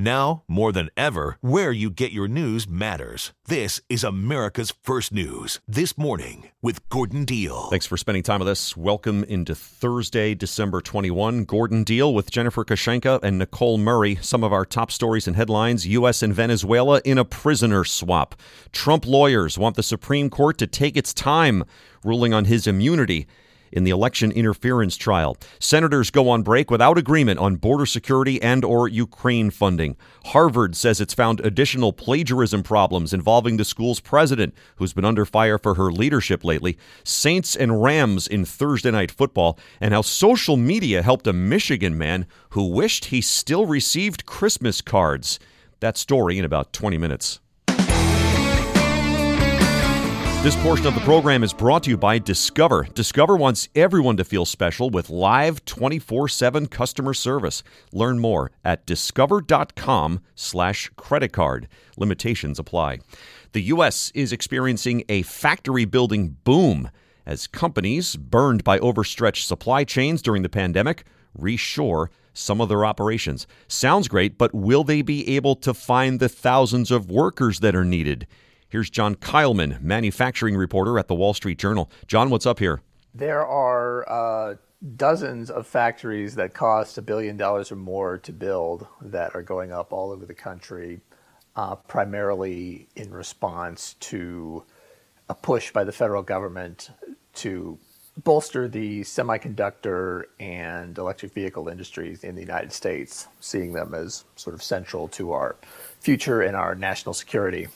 Now, more than ever, where you get your news matters. This is America's First News. This morning with Gordon Deal. Thanks for spending time with us. Welcome into Thursday, December 21. Gordon Deal with Jennifer Kushinka and Nicole Murray. Some of our top stories and headlines U.S. and Venezuela in a prisoner swap. Trump lawyers want the Supreme Court to take its time ruling on his immunity in the election interference trial. Senators go on break without agreement on border security and or Ukraine funding. Harvard says it's found additional plagiarism problems involving the school's president, who's been under fire for her leadership lately. Saints and Rams in Thursday night football, and how social media helped a Michigan man who wished he still received Christmas cards. That story in about 20 minutes. This portion of the program is brought to you by Discover. Discover wants everyone to feel special with live 24/7 customer service. Learn more at discover.com/slash credit card. Limitations apply. The U.S. is experiencing a factory building boom as companies burned by overstretched supply chains during the pandemic reshore some of their operations. Sounds great, but will they be able to find the thousands of workers that are needed? Here's John Keilman, manufacturing reporter at the Wall Street Journal. John, what's up here? There are uh, dozens of factories that cost a billion dollars or more to build that are going up all over the country, uh, primarily in response to a push by the federal government to bolster the semiconductor and electric vehicle industries in the United States, seeing them as sort of central to our future and our national security.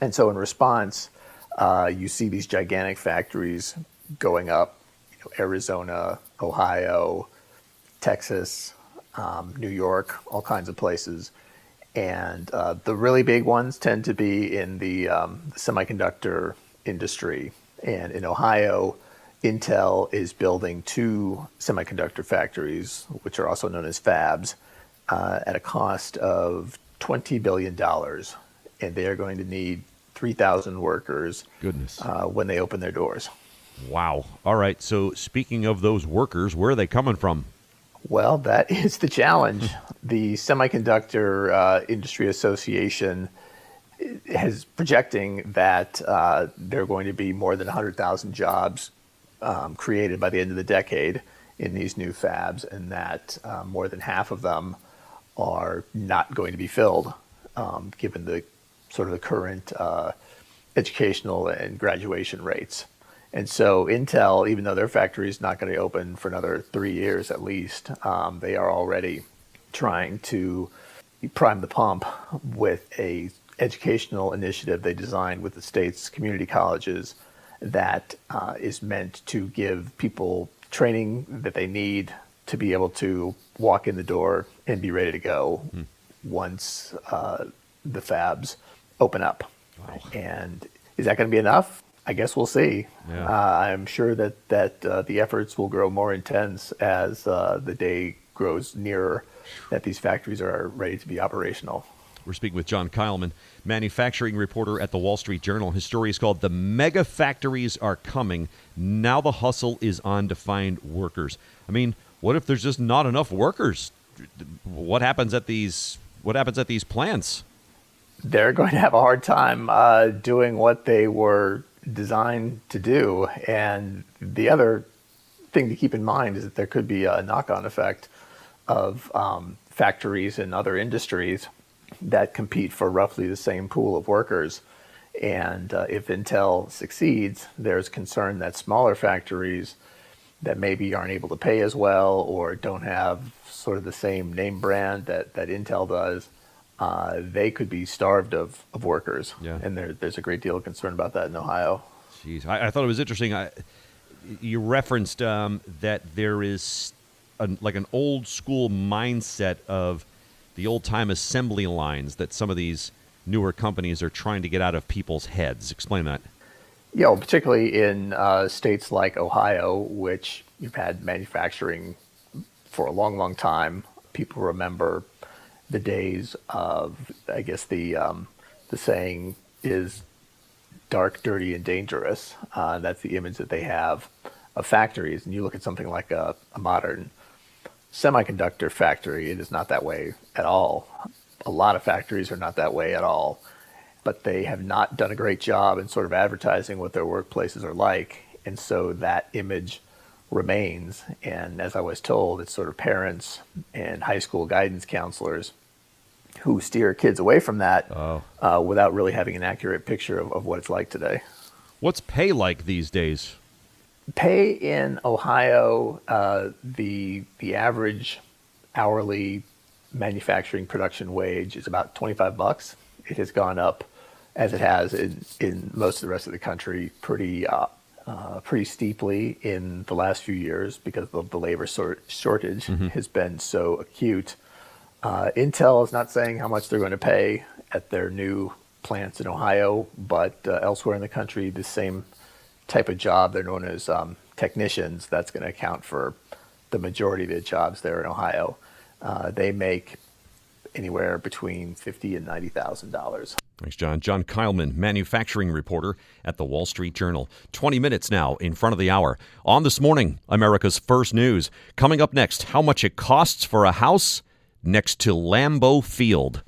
And so, in response, uh, you see these gigantic factories going up, you know, Arizona, Ohio, Texas, um, New York, all kinds of places. And uh, the really big ones tend to be in the, um, semiconductor industry. And in Ohio, Intel is building two semiconductor factories, which are also known as fabs, uh, at a cost of $20 billion and they are going to need 3,000 workers Goodness. Uh, when they open their doors. Wow. All right. So, speaking of those workers, where are they coming from? Well, that is the challenge. the Semiconductor uh, Industry Association has projecting that uh, there are going to be more than 100,000 jobs um, created by the end of the decade in these new fabs, and that uh, more than half of them are not going to be filled, um, given the sort of the current uh, educational and graduation rates. And so Intel, even though their factory is not going to open for another three years at least, um, they are already trying to prime the pump with a educational initiative they designed with the state's community colleges that uh, is meant to give people training that they need to be able to walk in the door and be ready to go mm. once uh, the fabs open up. Wow. And is that going to be enough? I guess we'll see. Yeah. Uh, I'm sure that that uh, the efforts will grow more intense as uh, the day grows nearer that these factories are ready to be operational. We're speaking with John Keilman, manufacturing reporter at the Wall Street Journal. His story is called "The Mega Factories Are Coming." Now the hustle is on to find workers. I mean, what if there's just not enough workers? What happens at these? What happens at these plants? They're going to have a hard time uh, doing what they were designed to do. And the other thing to keep in mind is that there could be a knock on effect of um, factories and other industries that compete for roughly the same pool of workers. And uh, if Intel succeeds, there's concern that smaller factories that maybe aren't able to pay as well or don't have sort of the same name brand that, that Intel does uh, they could be starved of, of workers. Yeah. And there, there's a great deal of concern about that in Ohio. Jeez, I, I thought it was interesting. I, you referenced um, that there is a, like an old school mindset of the old time assembly lines that some of these newer companies are trying to get out of people's heads. Explain that. Yeah, well, particularly in uh, states like Ohio, which you've had manufacturing for a long, long time. People remember the days of, I guess the um, the saying is dark, dirty, and dangerous. Uh, that's the image that they have of factories. And you look at something like a, a modern semiconductor factory, it is not that way at all. A lot of factories are not that way at all, but they have not done a great job in sort of advertising what their workplaces are like. And so that image remains. And as I was told, it's sort of parents and high school guidance counselors who steer kids away from that oh. uh, without really having an accurate picture of, of what it's like today. What's pay like these days? Pay in Ohio, uh, the the average hourly manufacturing production wage is about 25 bucks. It has gone up as it has in, in most of the rest of the country pretty uh, uh, pretty steeply in the last few years because the, the labor sort, shortage mm-hmm. has been so acute. Uh, Intel is not saying how much they're going to pay at their new plants in Ohio, but uh, elsewhere in the country, the same type of job, they're known as um, technicians, that's going to account for the majority of the jobs there in Ohio. Uh, they make anywhere between fifty and ninety thousand dollars. Thanks, John. John Keilman, manufacturing reporter at the Wall Street Journal. 20 minutes now in front of the hour. On this morning, America's First News. Coming up next, how much it costs for a house next to Lambeau Field.